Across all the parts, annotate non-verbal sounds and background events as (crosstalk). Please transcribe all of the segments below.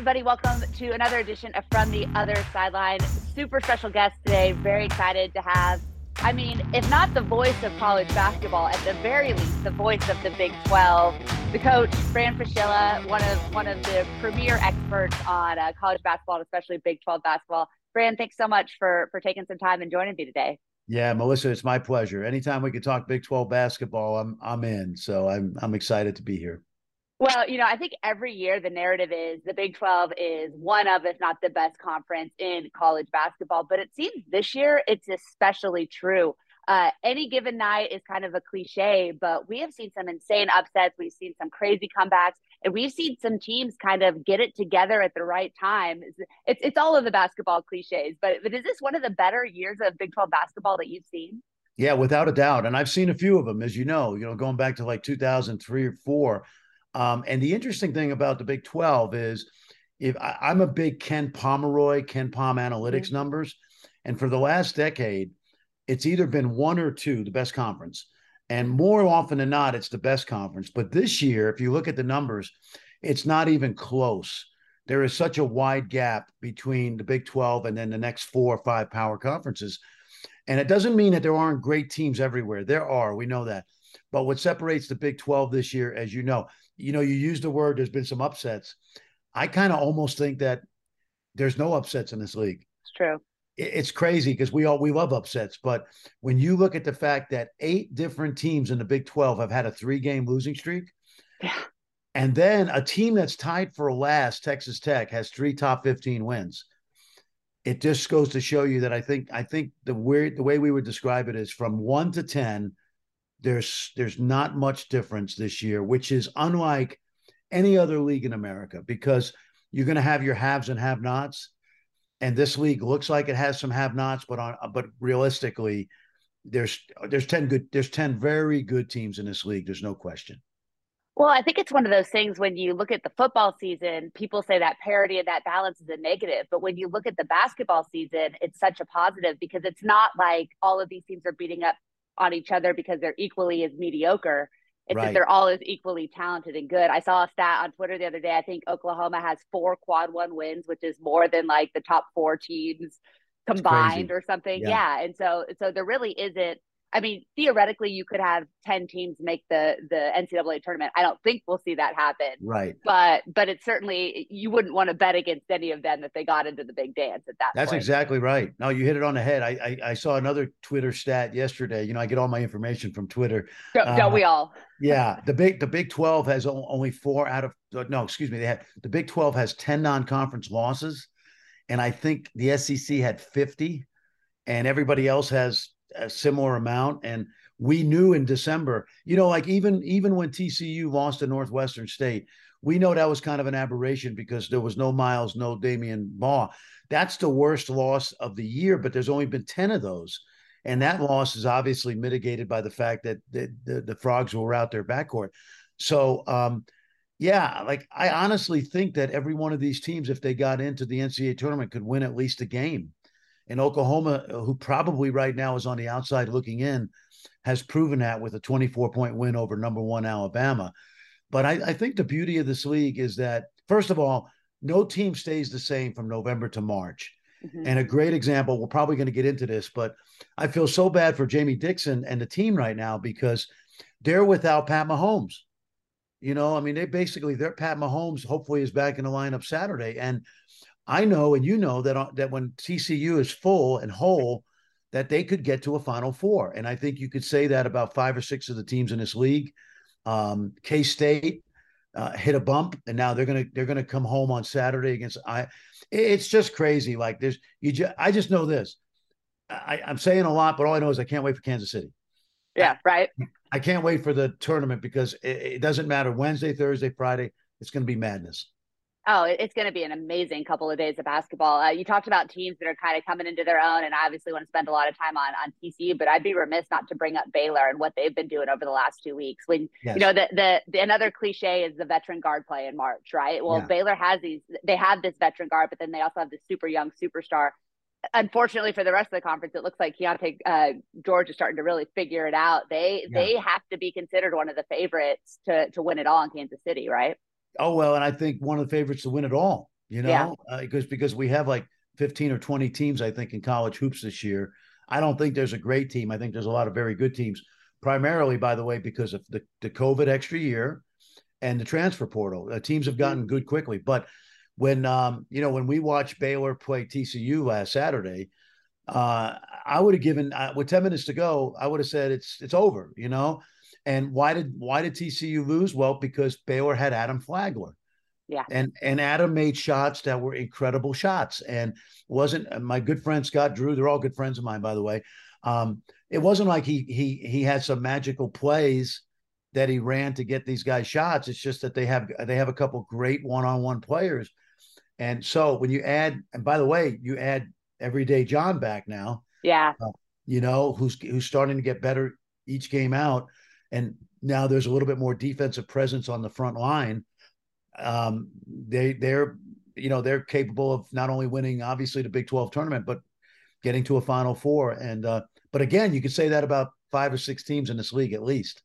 everybody. Welcome to another edition of From the Other Sideline. Super special guest today. Very excited to have, I mean, if not the voice of college basketball, at the very least, the voice of the Big 12, the coach, Fran Fraschilla, one of one of the premier experts on uh, college basketball, especially Big 12 basketball. Fran, thanks so much for for taking some time and joining me today. Yeah, Melissa, it's my pleasure. Anytime we can talk Big 12 basketball, I'm I'm in. So I'm I'm excited to be here. Well, you know, I think every year the narrative is the Big 12 is one of, if not the best conference in college basketball. But it seems this year it's especially true. Uh, any given night is kind of a cliche, but we have seen some insane upsets. We've seen some crazy comebacks, and we've seen some teams kind of get it together at the right time. It's it's, it's all of the basketball cliches, but, but is this one of the better years of Big 12 basketball that you've seen? Yeah, without a doubt. And I've seen a few of them, as you know, you know, going back to like 2003 or four um, and the interesting thing about the Big 12 is if I, am a big Ken Pomeroy, KenPom analytics mm-hmm. numbers. And for the last decade, it's either been one or two, the best conference. And more often than not, it's the best conference. But this year, if you look at the numbers, it's not even close. There is such a wide gap between the Big 12 and then the next four or five power conferences. And it doesn't mean that there aren't great teams everywhere. There are, we know that. But what separates the Big 12 this year, as you know, you know, you use the word, there's been some upsets. I kind of almost think that there's no upsets in this league. It's true. It's crazy because we all we love upsets, but when you look at the fact that eight different teams in the Big 12 have had a three-game losing streak, yeah. and then a team that's tied for last, Texas Tech, has three top 15 wins. It just goes to show you that I think I think the way the way we would describe it is from one to ten, there's there's not much difference this year, which is unlike any other league in America because you're going to have your haves and have-nots, and this league looks like it has some have-nots, but on but realistically, there's there's ten good there's ten very good teams in this league. There's no question. Well, I think it's one of those things when you look at the football season, people say that parity and that balance is a negative. But when you look at the basketball season, it's such a positive because it's not like all of these teams are beating up on each other because they're equally as mediocre. It's right. that they're all as equally talented and good. I saw a stat on Twitter the other day. I think Oklahoma has four quad one wins, which is more than like the top four teams combined or something. Yeah. yeah. And so so there really isn't I mean, theoretically, you could have ten teams make the the NCAA tournament. I don't think we'll see that happen. Right. But but it's certainly you wouldn't want to bet against any of them that they got into the big dance at that. That's point. exactly right. No, you hit it on the head. I, I, I saw another Twitter stat yesterday. You know, I get all my information from Twitter. Don't, uh, don't we all? (laughs) yeah, the big the Big Twelve has only four out of uh, no, excuse me. They had the Big Twelve has ten non conference losses, and I think the SEC had fifty, and everybody else has a similar amount. And we knew in December, you know, like even even when TCU lost to Northwestern State, we know that was kind of an aberration because there was no Miles, no Damion Baugh. That's the worst loss of the year, but there's only been 10 of those. And that loss is obviously mitigated by the fact that the, the, the frogs will route their backcourt. So um, yeah, like I honestly think that every one of these teams, if they got into the NCAA tournament, could win at least a game. And Oklahoma, uh, who probably right now is on the outside looking in, has proven that with a 24 point win over number one Alabama. But I, I think the beauty of this league is that, first of all, no team stays the same from November to March. Mm-hmm. And a great example, we're probably going to get into this, but I feel so bad for Jamie Dixon and the team right now because they're without Pat Mahomes. You know, I mean, they basically, their Pat Mahomes hopefully is back in the lineup Saturday. And I know and you know that uh, that when TCU is full and whole, that they could get to a Final Four, and I think you could say that about five or six of the teams in this league. Um, K State uh, hit a bump, and now they're gonna they're gonna come home on Saturday against I. It's just crazy. Like there's you. Just, I just know this. I, I'm saying a lot, but all I know is I can't wait for Kansas City. Yeah, right. I can't wait for the tournament because it, it doesn't matter Wednesday, Thursday, Friday. It's going to be madness. Oh, it's going to be an amazing couple of days of basketball. Uh, you talked about teams that are kind of coming into their own, and I obviously want to spend a lot of time on on TCU. But I'd be remiss not to bring up Baylor and what they've been doing over the last two weeks. When yes. you know the, the, the another cliche is the veteran guard play in March, right? Well, yeah. Baylor has these. They have this veteran guard, but then they also have this super young superstar. Unfortunately for the rest of the conference, it looks like Keyonte uh, George is starting to really figure it out. They yeah. they have to be considered one of the favorites to to win it all in Kansas City, right? Oh well, and I think one of the favorites to win it all. You know, because yeah. uh, because we have like 15 or 20 teams, I think, in college hoops this year. I don't think there's a great team. I think there's a lot of very good teams, primarily, by the way, because of the, the COVID extra year and the transfer portal. Uh, teams have gotten good quickly. But when um, you know, when we watched Baylor play TCU last Saturday, uh, I would have given uh, with 10 minutes to go, I would have said it's it's over, you know. And why did why did TCU lose? Well, because Baylor had Adam Flagler. Yeah. And and Adam made shots that were incredible shots. And wasn't uh, my good friend Scott Drew, they're all good friends of mine, by the way. Um, it wasn't like he he he had some magical plays that he ran to get these guys shots. It's just that they have they have a couple great one-on-one players. And so when you add, and by the way, you add everyday John back now. Yeah. Uh, you know, who's who's starting to get better each game out. And now there's a little bit more defensive presence on the front line. Um, they they're you know they're capable of not only winning obviously the Big 12 tournament, but getting to a Final Four. And uh, but again, you could say that about five or six teams in this league at least.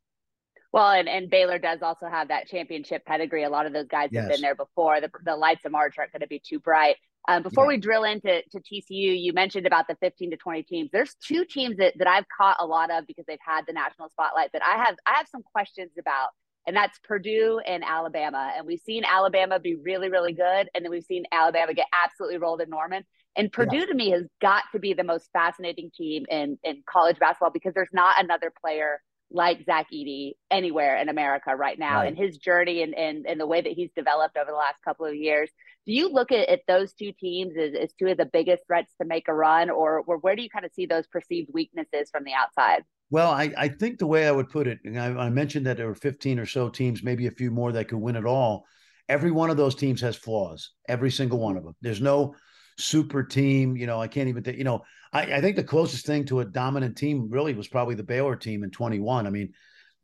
Well, and, and Baylor does also have that championship pedigree. A lot of those guys yes. have been there before. The, the lights of March aren't going to be too bright. Um, before yeah. we drill into to TCU, you mentioned about the 15 to 20 teams. There's two teams that, that I've caught a lot of because they've had the national spotlight that I have I have some questions about, and that's Purdue and Alabama. And we've seen Alabama be really, really good, and then we've seen Alabama get absolutely rolled in Norman. And Purdue yeah. to me has got to be the most fascinating team in in college basketball because there's not another player like Zach Edey anywhere in America right now right. and his journey and, and, and the way that he's developed over the last couple of years. Do you look at, at those two teams as, as two of the biggest threats to make a run or, or where do you kind of see those perceived weaknesses from the outside? Well, I, I think the way I would put it, and I, I mentioned that there were 15 or so teams, maybe a few more that could win it all. Every one of those teams has flaws, every single one of them. There's no super team. You know, I can't even think, you know, I, I think the closest thing to a dominant team really was probably the Baylor team in 21. I mean,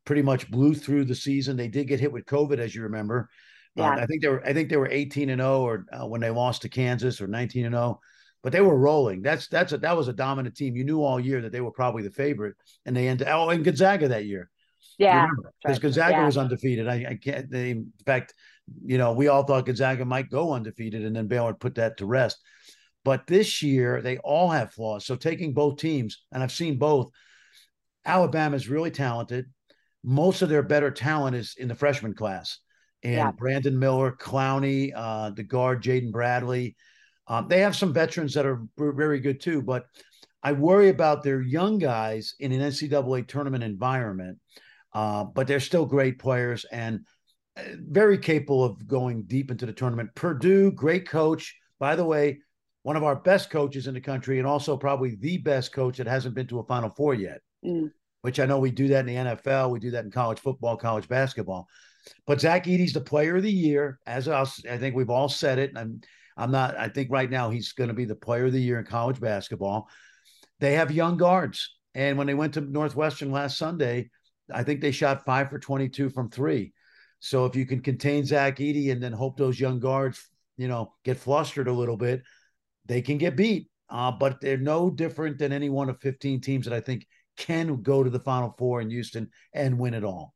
pretty much blew through the season. They did get hit with COVID, as you remember. Uh, yeah. Uh, I think they were, I think they were 18 and 0 or uh, when they lost to Kansas or 19 and 0, but they were rolling. That's, that's a, that was a dominant team. You knew all year that they were probably the favorite and they ended, oh, and Gonzaga that year. Yeah. Because Gonzaga yeah. was undefeated. I, I can't, they, in fact, you know, we all thought Gonzaga might go undefeated, and then Baylor put that to rest. But this year, they all have flaws. So taking both teams, and I've seen both, Alabama is really talented. Most of their better talent is in the freshman class. And yeah. Brandon Miller, Clowney, uh, the guard, Jaden Bradley. Um, they have some veterans that are very good too, but I worry about their young guys in an NCAA tournament environment. Uh, but they're still great players. And very capable of going deep into the tournament. Purdue, great coach. By the way, one of our best coaches in the country, and also probably the best coach that hasn't been to a Final Four yet. Mm. Which I know we do that in the NFL, we do that in college football, college basketball. But Zach Edey's the Player of the Year, as. I think we've all said it. I'm, I'm not. I think right now he's going to be the Player of the Year in college basketball. They have young guards, and when they went to Northwestern last Sunday, I think they shot five for 22 from three. So if you can contain Zach Edey and then hope those young guards, you know, get flustered a little bit, they can get beat. Uh, but they're no different than any one of 15 teams that I think can go to the Final Four in Houston and win it all.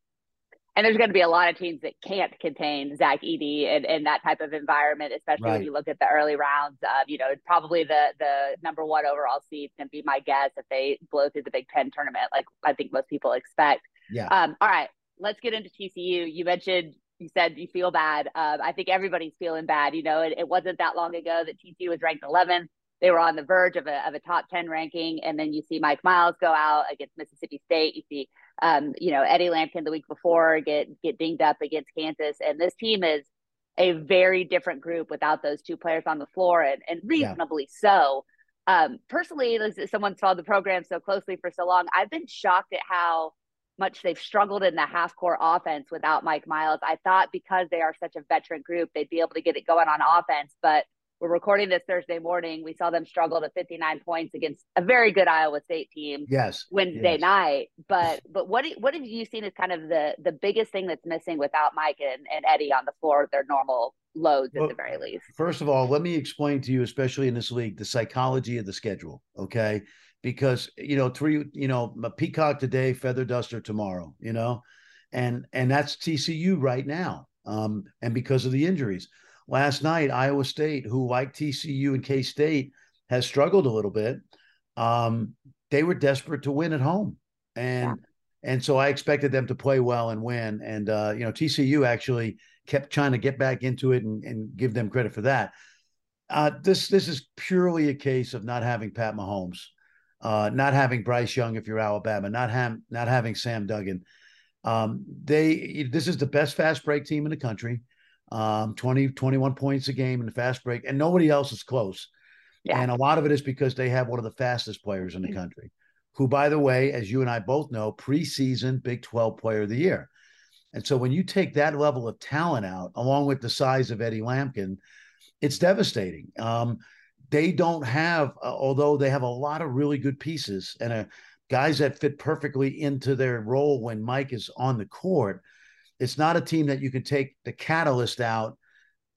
And there's going to be a lot of teams that can't contain Zach Edey in, in that type of environment, especially right. when you look at the early rounds. Uh, you know, probably the the number one overall seed can be my guess if they blow through the Big Ten tournament, like I think most people expect. Yeah. Um, all right let's get into TCU. You mentioned you said you feel bad. Uh, I think everybody's feeling bad. You know, it, it, wasn't that long ago that TCU was ranked 11th. They were on the verge of a, of a top 10 ranking. And then you see Mike Miles go out against Mississippi State. You see, um, you know, Eddie Lampkin the week before get, get dinged up against Kansas. And this team is a very different group without those two players on the floor and, and reasonably yeah. so. Um, personally, as someone's followed the program so closely for so long, I've been shocked at how – much they've struggled in the half court offense without Mike Miles. I thought because they are such a veteran group, they'd be able to get it going on offense. But we're recording this Thursday morning. We saw them struggle to 59 points against a very good Iowa State team. Yes, Wednesday yes. night. But but what what have you seen as kind of the the biggest thing that's missing without Mike and, and Eddie on the floor? Their normal loads well, at the very least. First of all, let me explain to you, especially in this league, the psychology of the schedule. Okay, because you know three you know a peacock today feather duster tomorrow you know and and that's tcu right now um and because of the injuries last night, Iowa State, who like TCU and K State has struggled a little bit, um, they were desperate to win at home, and yeah. and so I expected them to play well and win. And uh, you know, TCU actually kept trying to get back into it and, and give them credit for that. Uh, this this is purely a case of not having Pat Mahomes, uh, not having Bryce Young if you're Alabama, not ham, not having Sam Duggan. Um, they this is the best fast break team in the country. Um, 20, 21 points a game in the fast break, and nobody else is close. Yeah. And a lot of it is because they have one of the fastest players in the mm-hmm. country, who, by the way, as you and I both know, preseason Big 12 player of the year. And so when you take that level of talent out, along with the size of Eddie Lampkin, it's devastating. Um, they don't have, uh, although they have a lot of really good pieces and uh, guys that fit perfectly into their role when Mike is on the court. It's not a team that you can take the catalyst out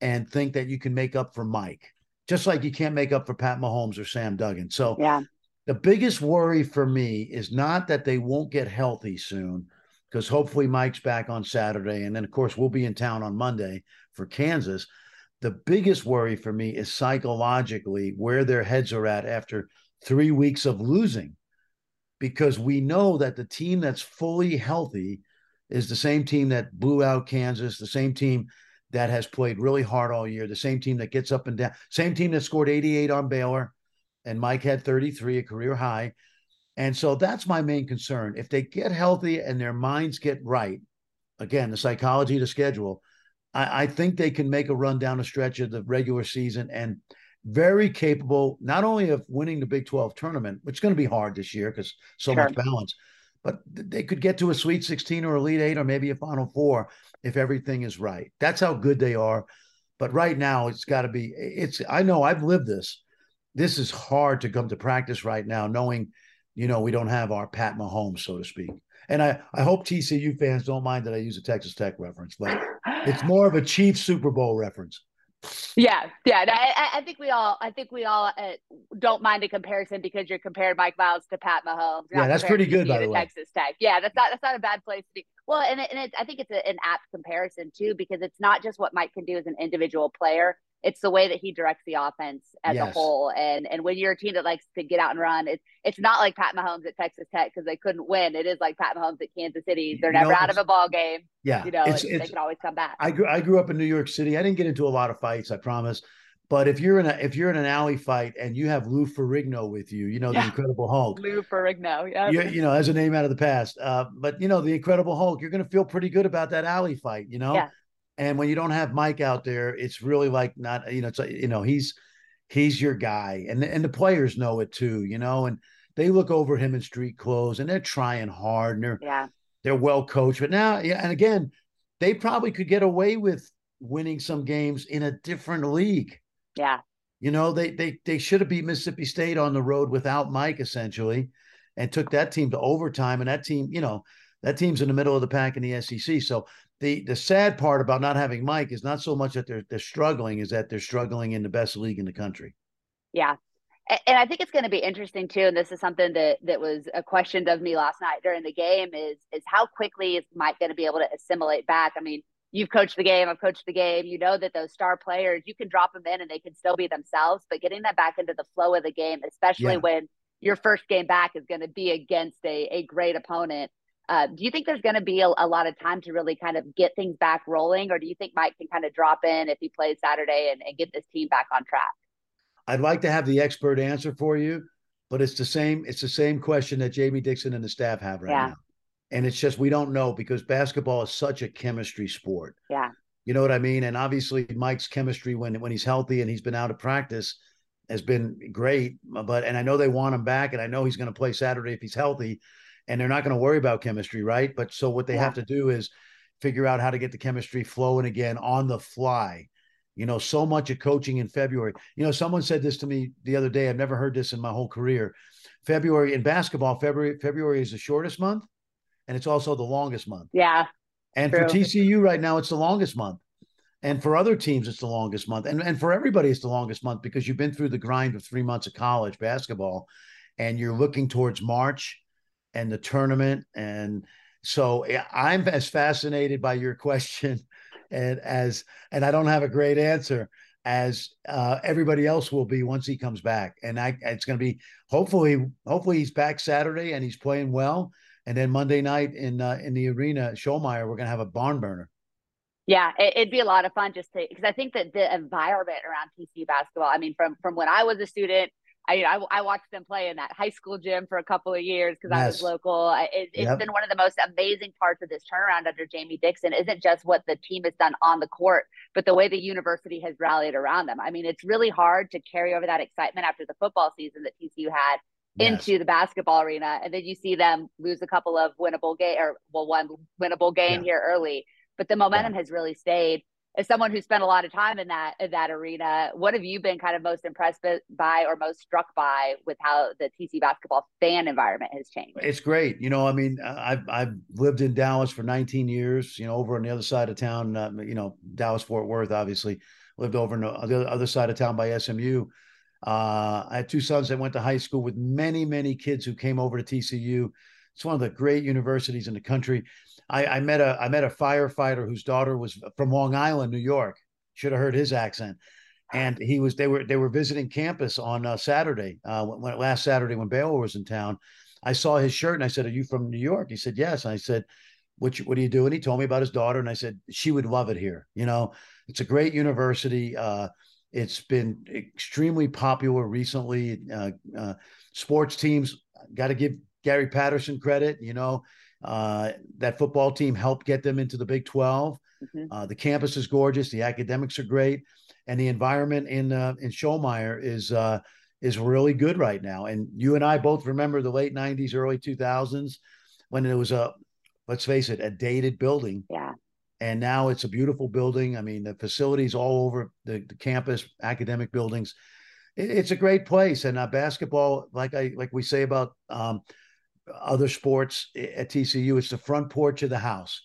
and think that you can make up for Mike, just like you can't make up for Pat Mahomes or Sam Duggan. So, yeah. the biggest worry for me is not that they won't get healthy soon, because hopefully Mike's back on Saturday. And then, of course, we'll be in town on Monday for Kansas. The biggest worry for me is psychologically where their heads are at after three weeks of losing, because we know that the team that's fully healthy is the same team that blew out Kansas, the same team that has played really hard all year, the same team that gets up and down, same team that scored 88 on Baylor, and Mike had 33, a career high. And so that's my main concern. If they get healthy and their minds get right, again, the psychology the schedule, I, I think they can make a run down a stretch of the regular season and very capable not only of winning the Big 12 tournament, which is going to be hard this year because so sure. much balance, but they could get to a Sweet 16 or Elite Eight or maybe a Final Four if everything is right. That's how good they are. But right now, it's got to be. It's. I know I've lived this. This is hard to come to practice right now, knowing you know, we don't have our Pat Mahomes, so to speak. And I, I hope TCU fans don't mind that I use a Texas Tech reference, but (laughs) it's more of a Chief Super Bowl reference. Yeah, yeah. I, I think we all, I think we all uh, don't mind a comparison because you're comparing Mike Miles to Pat Mahomes. Yeah, that's pretty good, by the way. Texas Tech. Yeah, that's not that's not a bad place to be. Well, and, it, and I think it's a, an apt comparison too because it's not just what Mike can do as an individual player, it's the way that he directs the offense as yes. a whole. And and when you're a team that likes to get out and run, it's it's not like Pat Mahomes at Texas Tech because they couldn't win. It is like Pat Mahomes at Kansas City. They're never out of a ball game. Yeah, you know, it's, it's, they can always come back. I grew I grew up in New York City. I didn't get into a lot of fights, I promise. But if you're in a if you're in an alley fight and you have Lou Ferrigno with you, you know yeah. the Incredible Hulk. Lou Ferrigno, yeah. You, you know, as a name out of the past. Uh, but you know, the Incredible Hulk, you're going to feel pretty good about that alley fight. You know, yeah. And when you don't have Mike out there, it's really like not, you know, it's like, you know, he's he's your guy. And and the players know it too, you know, and they look over him in street clothes and they're trying hard and they're yeah, they're well coached. But now, yeah, and again, they probably could get away with winning some games in a different league. Yeah. You know, they they they should have beat Mississippi State on the road without Mike essentially and took that team to overtime. And that team, you know, that team's in the middle of the pack in the SEC. So the the sad part about not having Mike is not so much that they're they're struggling, is that they're struggling in the best league in the country. Yeah. And I think it's going to be interesting too. And this is something that that was uh, a question of me last night during the game is is how quickly is Mike going to be able to assimilate back? I mean, you've coached the game, I've coached the game. You know that those star players, you can drop them in and they can still be themselves, but getting that back into the flow of the game, especially yeah. when your first game back is going to be against a, a great opponent, uh, do you think there's going to be a, a, lot of time to really kind of get things back rolling, or do you think Mike can kind of drop in if he plays Saturday and, and get this team back on track? I'd like to have the expert answer for you, but it's the same. It's the same question that Jamie Dixon and the staff have right yeah. now, and it's just we don't know because basketball is such a chemistry sport. Yeah, you know what I mean. And obviously, Mike's chemistry when when he's healthy and he's been out of practice has been great. But and I know they want him back, and I know he's going to play Saturday if he's healthy and they're not going to worry about chemistry, right? But so what they yeah. have to do is figure out how to get the chemistry flowing again on the fly. You know, so much of coaching in February. You know, someone said this to me the other day. I've never heard this in my whole career. February in basketball, February February is the shortest month, and it's also the longest month. Yeah. And true. for TCU right now, it's the longest month. And for other teams, it's the longest month. And, and for everybody, it's the longest month because you've been through the grind of three months of college basketball and you're looking towards March and the tournament. And so I'm as fascinated by your (laughs) question and as and I don't have a great answer as uh, everybody else will be once he comes back. And I, it's going to be hopefully, hopefully he's back Saturday and he's playing well. And then Monday night in uh, in the arena, Schollmaier, we're going to have a barn burner. Yeah, it, would be a lot of fun just to because I think that the environment around TCU basketball. I mean, from from when I was a student I, I, I watched them play in that high school gym for a couple of years because yes. I was local. It, has yep. been one of the most amazing parts of this turnaround under Jamie Dixon. Isn't just what the team has done on the court, but the way the university has rallied around them. I mean, it's really hard to carry over that excitement after the football season that TCU had yes. into the basketball arena, and then you see them lose a couple of winnable game or well, one winnable game yeah. here early. But the momentum yeah. has really stayed as someone who spent a lot of time in that in that arena, what have you been kind of most impressed by or most struck by with how the TC basketball fan environment has changed? It's great. You know, I mean, I've I've lived in Dallas for 19 years. You know, over on the other side of town. Uh, you know, Dallas Fort Worth, obviously. Lived over on the other side of town by SMU. Uh, I had two sons that went to high school with many, many kids who came over to TCU. It's one of the great universities in the country. I, I met a I met a firefighter whose daughter was from Long Island, New York. Should have heard his accent. And he was they were they were visiting campus on uh, Saturday uh, when last Saturday when Baylor was in town. I saw his shirt and I said, "Are you from New York?" He said, "Yes." And I said, "What what do you do?" And he told me about his daughter, and I said, "She would love it here." You know, it's a great university. Uh, it's been extremely popular recently. Uh, uh, sports teams got to give Gary Patterson credit. You know, uh, that football team helped get them into the Big 12. Mm-hmm. Uh, the campus is gorgeous. The academics are great, and the environment in uh, in Schollmaier is uh, is really good right now. And you and I both remember the late '90s, early 2000s when it was a let's face it, a dated building. Yeah. And now it's a beautiful building. I mean, the facilities all over the, the campus, academic buildings. It, it's a great place. And uh, basketball, like I like we say about um, other sports at TCU, it's the front porch of the house.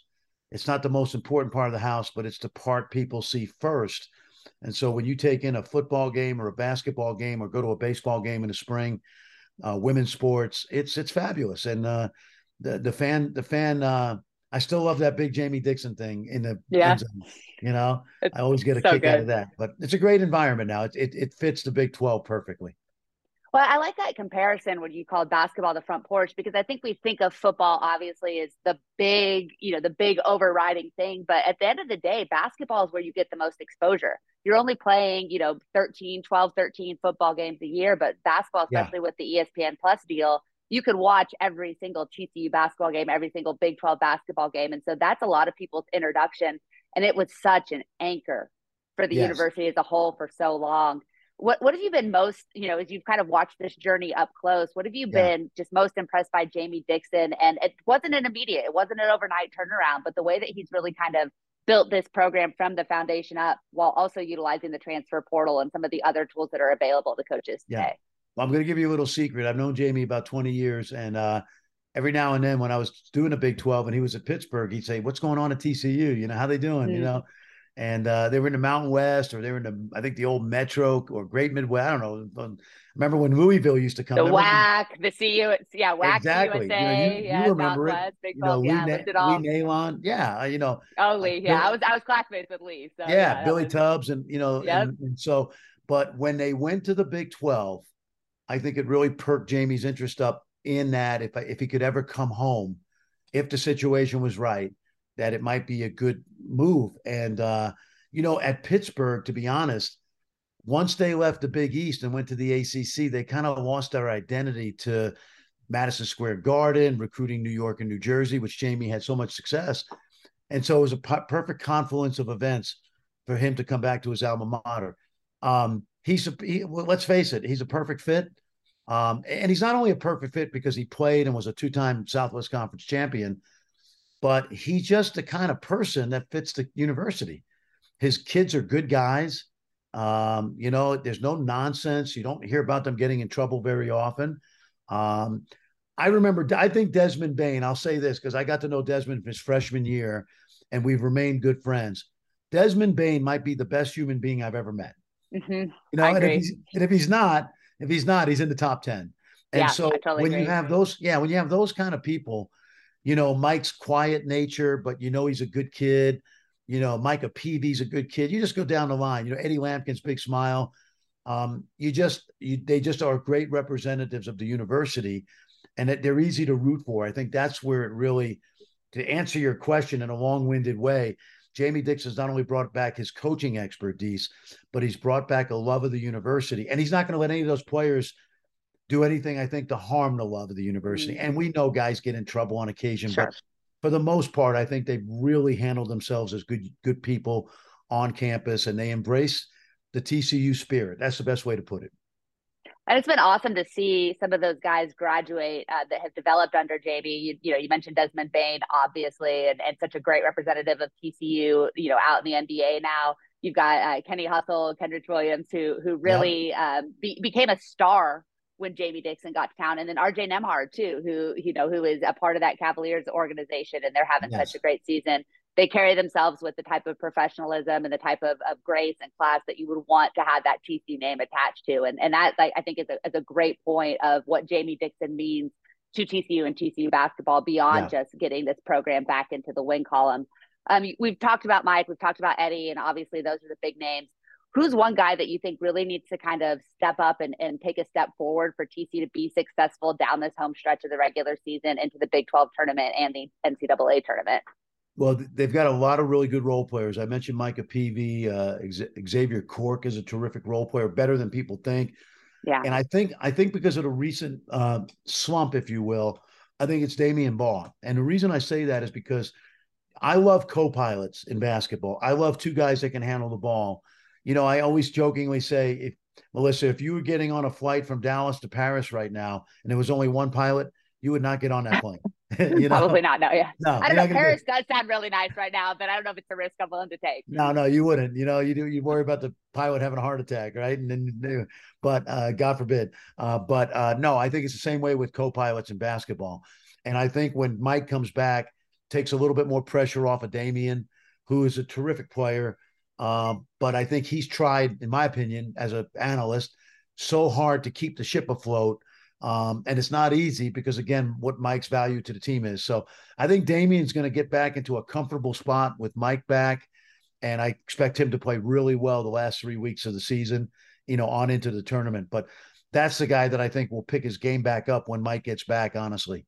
It's not the most important part of the house, but it's the part people see first. And so when you take in a football game or a basketball game or go to a baseball game in the spring, uh, women's sports, it's it's fabulous. And uh, the the fan the fan uh, I still love that big Jamie Dixon thing in the yeah. You know, it's I always get a so kick good. out of that. But it's a great environment now. It, it it fits the Big Twelve perfectly. Well, I like that comparison when you called basketball the front porch because I think we think of football obviously as the big, you know, the big overriding thing. But at the end of the day, basketball is where you get the most exposure. You're only playing, you know, 13, 12, 13 football games a year, but basketball, especially yeah. with the ESPN Plus deal, you could watch every single TCU basketball game, every single Big 12 basketball game. And so that's a lot of people's introduction. And it was such an anchor for the yes. university as a whole for so long what what have you been most you know as you've kind of watched this journey up close what have you yeah. been just most impressed by jamie dixon and it wasn't an immediate it wasn't an overnight turnaround but the way that he's really kind of built this program from the foundation up while also utilizing the transfer portal and some of the other tools that are available to coaches today yeah. well, i'm going to give you a little secret i've known jamie about 20 years and uh every now and then when i was doing a big 12 and he was at pittsburgh he'd say what's going on at tcu you know how they doing mm-hmm. you know and uh, they were in the Mountain West, or they were in the I think the old Metro or Great Midwest. I don't know. Remember when Louisville used to come? The WAC, the CU, yeah, WAC exactly. USA, you, know, you, yeah, you remember it. Big you know, Lee, yeah, it all. Lee Nailon, yeah, you know. Oh, Lee, yeah, I was I was classmates with Lee. So, yeah, yeah Billy was, Tubbs, and you know, yep. and, and so, but when they went to the Big Twelve, I think it really perked Jamie's interest up in that if if he could ever come home, if the situation was right, that it might be a good move, and. uh you know, at Pittsburgh, to be honest, once they left the Big East and went to the ACC, they kind of lost their identity to Madison Square Garden, recruiting New York and New Jersey, which Jamie had so much success. And so it was a p- perfect confluence of events for him to come back to his alma mater. Um, he's a, he, well, let's face it, he's a perfect fit. Um, and he's not only a perfect fit because he played and was a two-time Southwest Conference champion, but he's just the kind of person that fits the university. His kids are good guys. Um, you know, there's no nonsense. You don't hear about them getting in trouble very often. Um, I remember, I think Desmond Bane, I'll say this because I got to know Desmond his freshman year and we've remained good friends. Desmond Bane might be the best human being I've ever met. Mm-hmm. You know, and if, he's, and if he's not, if he's not, he's in the top 10. And yeah, so totally when agree. you have those, yeah, when you have those kind of people, you know, Mike's quiet nature, but you know, he's a good kid You know, Micah Peavy's a good kid. You just go down the line. You know, Eddie Lampkin's big smile. Um, you just you, they just are great representatives of the university, and they're easy to root for. I think that's where it really, to answer your question in a long-winded way, Jamie Dixon's not only brought back his coaching expertise, but he's brought back a love of the university, and he's not going to let any of those players do anything. I think to harm the love of the university. Mm-hmm. And we know guys get in trouble on occasion, sure. but for the most part, I think they've really handled themselves as good good people on campus, and they embrace the TCU spirit. That's the best way to put it. And it's been awesome to see some of those guys graduate uh, that have developed under JB. You, you, know, you mentioned Desmond Bane, obviously, and, and such a great representative of TCU. You know, out in the NBA now. You've got uh, Kenny Hustle, Kenrich Williams, who who really yep. um, be, became a star when Jamie Dixon got to town, and then RJ Nembhard too, who you know who is a part of that Cavaliers organization, and they're having yes. such a great season they carry themselves with the type of professionalism and the type of, of grace and class that you would want to have that TC name attached to. And, and that, like, I think is a, is a great point of what Jamie Dixon means to TCU and TCU basketball beyond yeah. just getting this program back into the win column. Um, we've talked about Mike, we've talked about Eddie, and obviously those are the big names. Who's one guy that you think really needs to kind of step up and, and take a step forward for TC to be successful down this home stretch of the regular season into the Big 12 tournament and the NCAA tournament? Well, they've got a lot of really good role players. I mentioned Micah Peavy, uh, Xavier Cork is a terrific role player, better than people think. Yeah. And I think I think because of the recent uh, slump, if you will, I think it's Damion Baugh. And the reason I say that is because I love co-pilots in basketball. I love two guys that can handle the ball. You know, I always jokingly say, if Melissa, if you were getting on a flight from Dallas to Paris right now and there was only one pilot, you would not get on that plane. (laughs) you know? Probably not. No, yeah. No, I don't know. Paris be... does sound really nice right now, but I don't know if it's a risk I'm willing to take. No, no, you wouldn't. You know, you do. You worry about the pilot having a heart attack, right? And then, but uh, God forbid. Uh, but uh, no, I think it's the same way with co-pilots in basketball. And I think when Mike comes back, takes a little bit more pressure off of Damion, who is a terrific player. Um, but I think he's tried, in my opinion, as an analyst, so hard to keep the ship afloat um, and it's not easy because again, what Mike's value to the team is. So I think Damion's going to get back into a comfortable spot with Mike back, and I expect him to play really well the last three weeks of the season, you know, on into the tournament. But that's the guy that I think will pick his game back up when Mike gets back. Honestly.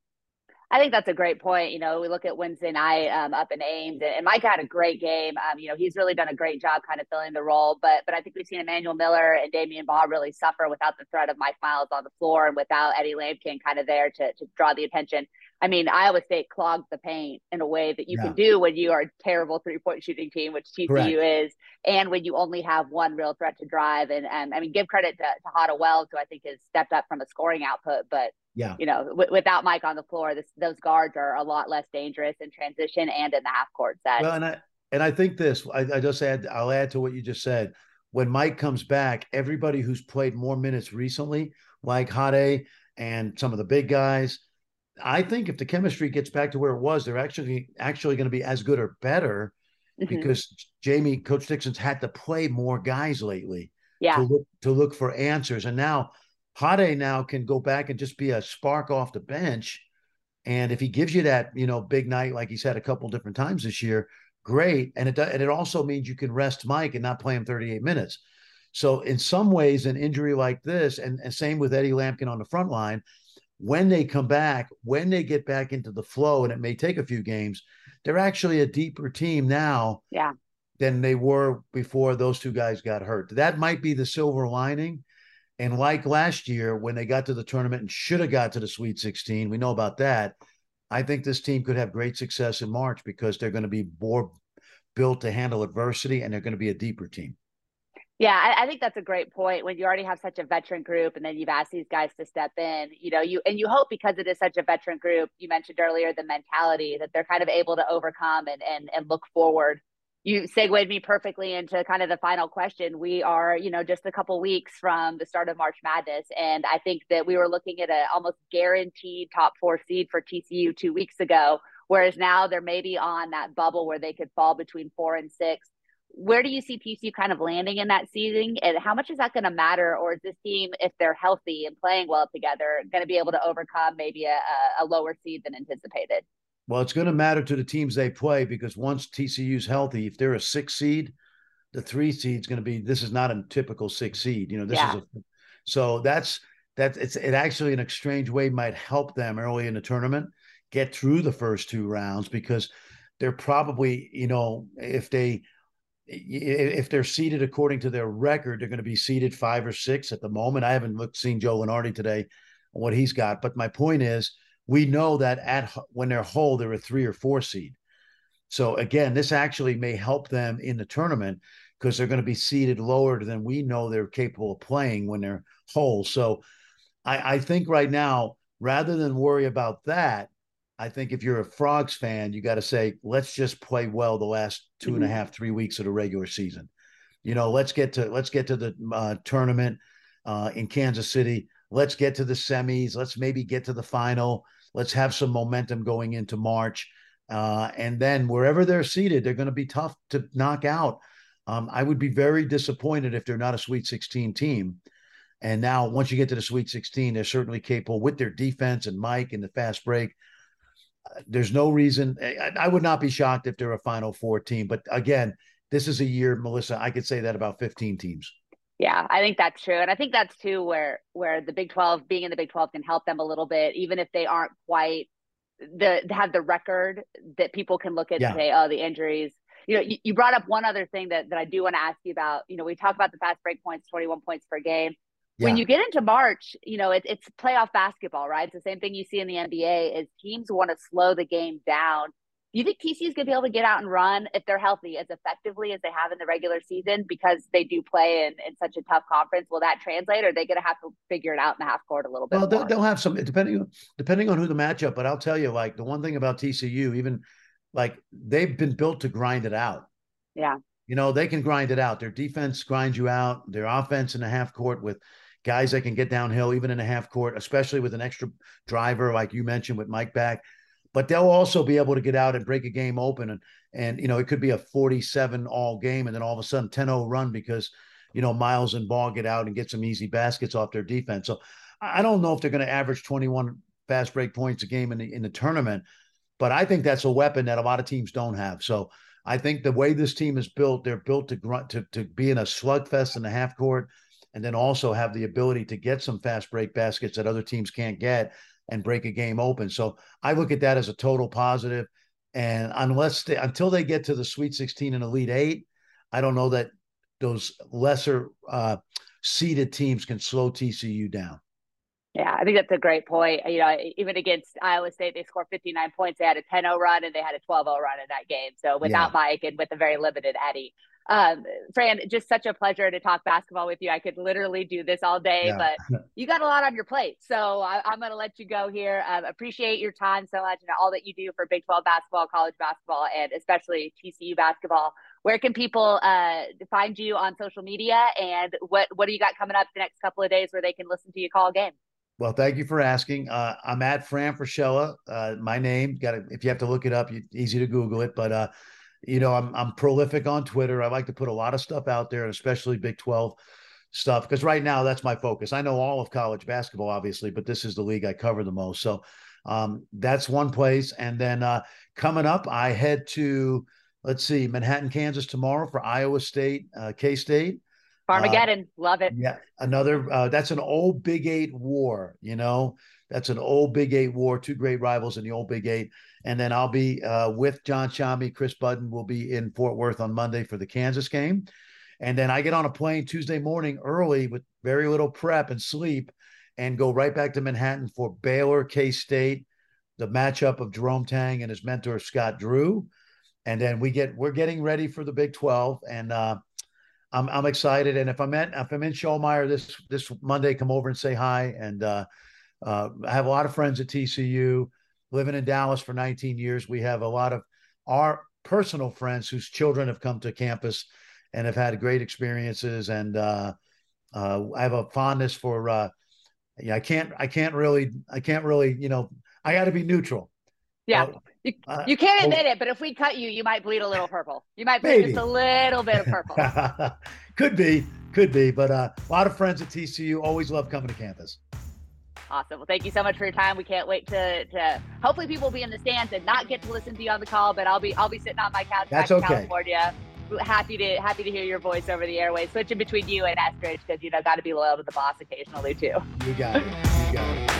I think that's a great point. You know, we look at Wednesday night um, up in Ames, and, Mike had a great game. Um, you know, he's really done a great job kind of filling the role. But but I think we've seen Emmanuel Miller and Damion Baugh really suffer without the threat of Mike Miles on the floor and without Eddie Lampkin kind of there to to draw the attention. I mean, Iowa State clogs the paint in a way that you yeah. can do when you are a terrible three point shooting team, which TCU Correct. is, and when you only have one real threat to drive. And, and I mean, give credit to, to Hada Wells, who I think has stepped up from a scoring output, but yeah, you know, w- without Mike on the floor, this, those guards are a lot less dangerous in transition and in the half court set. Well, and I and I think this, I, I just add, I'll add to what you just said. When Mike comes back, everybody who's played more minutes recently, like Hade and some of the big guys, I think if the chemistry gets back to where it was, they're actually actually going to be as good or better mm-hmm. because Jamie, Coach Dixon's had to play more guys lately. Yeah. To look to look for answers. And now Hade now can go back and just be a spark off the bench. And if he gives you that, you know, big night like he's had a couple different times this year, great. And it and it also means you can rest Mike and not play him 38 minutes. So in some ways, an injury like this, and, and same with Eddie Lampkin on the front line, when they come back, when they get back into the flow, and it may take a few games, they're actually a deeper team now yeah. than they were before those two guys got hurt. That might be the silver lining. And like last year, when they got to the tournament and should have got to the Sweet 16, we know about that. I think this team could have great success in March because they're going to be more built to handle adversity and they're going to be a deeper team. Yeah, I, I, think that's a great point. When you already have such a veteran group, and then you've asked these guys to step in, you know, you and you hope because it is such a veteran group. You mentioned earlier the mentality that they're kind of able to overcome and and and look forward. You segued me perfectly into kind of the final question. We are, you know, just a couple weeks from the start of March Madness, and I think that we were looking at a almost guaranteed top four seed for TCU two weeks ago, whereas now they're maybe on that bubble where they could fall between four and six where do you see TCU kind of landing in that season, and how much is that going to matter? Or is this team, if they're healthy and playing well together, going to be able to overcome maybe a, a lower seed than anticipated? Well, it's going to matter to the teams they play because once TCU's healthy, if they're a six seed, the three seed's going to be. This is not a typical six seed. You know, this yeah. is a. So that's that. It's it actually in a strange way might help them early in the tournament get through the first two rounds because they're probably you know if they if they're seated according to their record, they're going to be seated five or six at the moment. I haven't looked seen Joe Lunardi today, what he's got, but my point is, we know that at when they're whole, they're a three or four seed. So again, this actually may help them in the tournament because they're going to be seated lower than we know they're capable of playing when they're whole. So I, I think right now, rather than worry about that, I think if you're a Frogs fan, you got to say, let's just play well the last two mm-hmm. and a mm-hmm. half, three weeks of the regular season. You know, let's get to let's get to the uh, tournament uh, in Kansas City. Let's get to the semis. Let's maybe get to the final. Let's have some momentum going into March, uh, and then wherever they're seated, they're going to be tough to knock out. Um, I would be very disappointed if they're not a Sweet 16 team. And now, once you get to the Sweet 16, they're certainly capable with their defense and Mike and the fast break there's no reason. Eh, I, I, would not be shocked if they're a Final Four team. But again, this is a year, Melissa. I could say that about 15 teams. Yeah, I think that's true, and I think that's too where where the Big 12 being in the Big 12 can help them a little bit, even if they aren't quite the have the record that people can look at yeah. and say, oh, the injuries. You know, you, you brought up one other thing that, that I do want to ask you about. You know, we talk about the fast break points, 21 points per game. Yeah. When you get into March, you know, it, it's playoff basketball, right? It's the same thing you see in the NBA is teams want to slow the game down. Do you think TCU is going to be able to get out and run if they're healthy as effectively as they have in the regular season because they do play in, in such a tough conference? Will that translate, or are they going to have to figure it out in the half court a little bit? Well, they'll, they'll, have some depending depending on who the matchup. But I'll tell you, like the one thing about TCU, even like they've been built to grind it out. Yeah, you know they can grind it out. Their defense grinds you out. Their offense in the half court with guys that can get downhill even in a half court, especially with an extra driver like you mentioned with Mike back. But they'll also be able to get out and break a game open and and you know it could be a 47 all game and then all of a sudden 10-0 run because you know Miles and Baugh get out and get some easy baskets off their defense. So I don't know if they're going to average 21 fast break points a game in the in the tournament, but I think that's a weapon that a lot of teams don't have. So I think the way this team is built, they're built to grunt to to be in a slugfest in the half court and then also have the ability to get some fast break baskets that other teams can't get and break a game open. So I look at that as a total positive. And unless they, until they get to the Sweet 16 and Elite Eight, I don't know that those lesser uh, seeded teams can slow TCU down. Yeah, I think that's a great point. You know, even against Iowa State, they scored 59 points. They had a 10 0 run and they had a 12 0 run in that game. So without yeah. Mike and with a very limited Eddie, um, Fran, just such a pleasure to talk basketball with you. I could literally do this all day, yeah. but (laughs) you got a lot on your plate. So I, am going to let you go here. Um, appreciate your time so much and all that you do for Big 12 basketball, college basketball, and especially TCU basketball. Where can people uh, find you on social media? And what, what do you got coming up the next couple of days where they can listen to you call a game? Well, thank you for asking. Uh, I'm at Fran Fraschilla. Uh, my name, got if you have to look it up, you, easy to Google it. But uh, you know, I'm I'm prolific on Twitter. I like to put a lot of stuff out there, and especially Big 12 stuff, because right now that's my focus. I know all of college basketball, obviously, but this is the league I cover the most. So um, that's one place. And then uh, coming up, I head to let's see, Manhattan, Kansas tomorrow for Iowa State, uh, K State. Farmageddon, uh, love it. Yeah, another. Uh, that's an old Big Eight war. You know, that's an old Big Eight war. Two great rivals in the old Big Eight. And then I'll be uh, with John Sciambi. Kris Budden will be in Fort Worth on Monday for the Kansas game. And then I get on a plane Tuesday morning early with very little prep and sleep and go right back to Manhattan for Baylor, K State, the matchup of Jerome Tang and his mentor, Scott Drew. And then we get, we're getting ready for the Big 12. And, uh, I'm, I'm excited. And if I'm at, if I'm in Schollmaier this, this Monday, come over and say hi. And, uh, uh, I have a lot of friends at TCU living in Dallas for 19 years, we have a lot of our personal friends whose children have come to campus and have had great experiences. And uh, uh, I have a fondness for. Uh, yeah, I can't. I can't really. I can't really. You know, I got to be neutral. Yeah, you, uh, you can't oh. admit it, but if we cut you, you might bleed a little purple. You might bleed maybe. just a little bit of purple. (laughs) could be, could be, but uh, a lot of friends at TCU always love coming to campus. Awesome. Well, thank you so much for your time. We can't wait to to hopefully people will be in the stands and not get to listen to you on the call, but I'll be I'll be sitting on my couch That's back in okay. California. Happy to happy to hear your voice over the airways, switching between you and Estridge because you know got to be loyal to the boss occasionally too. You got it. You got it.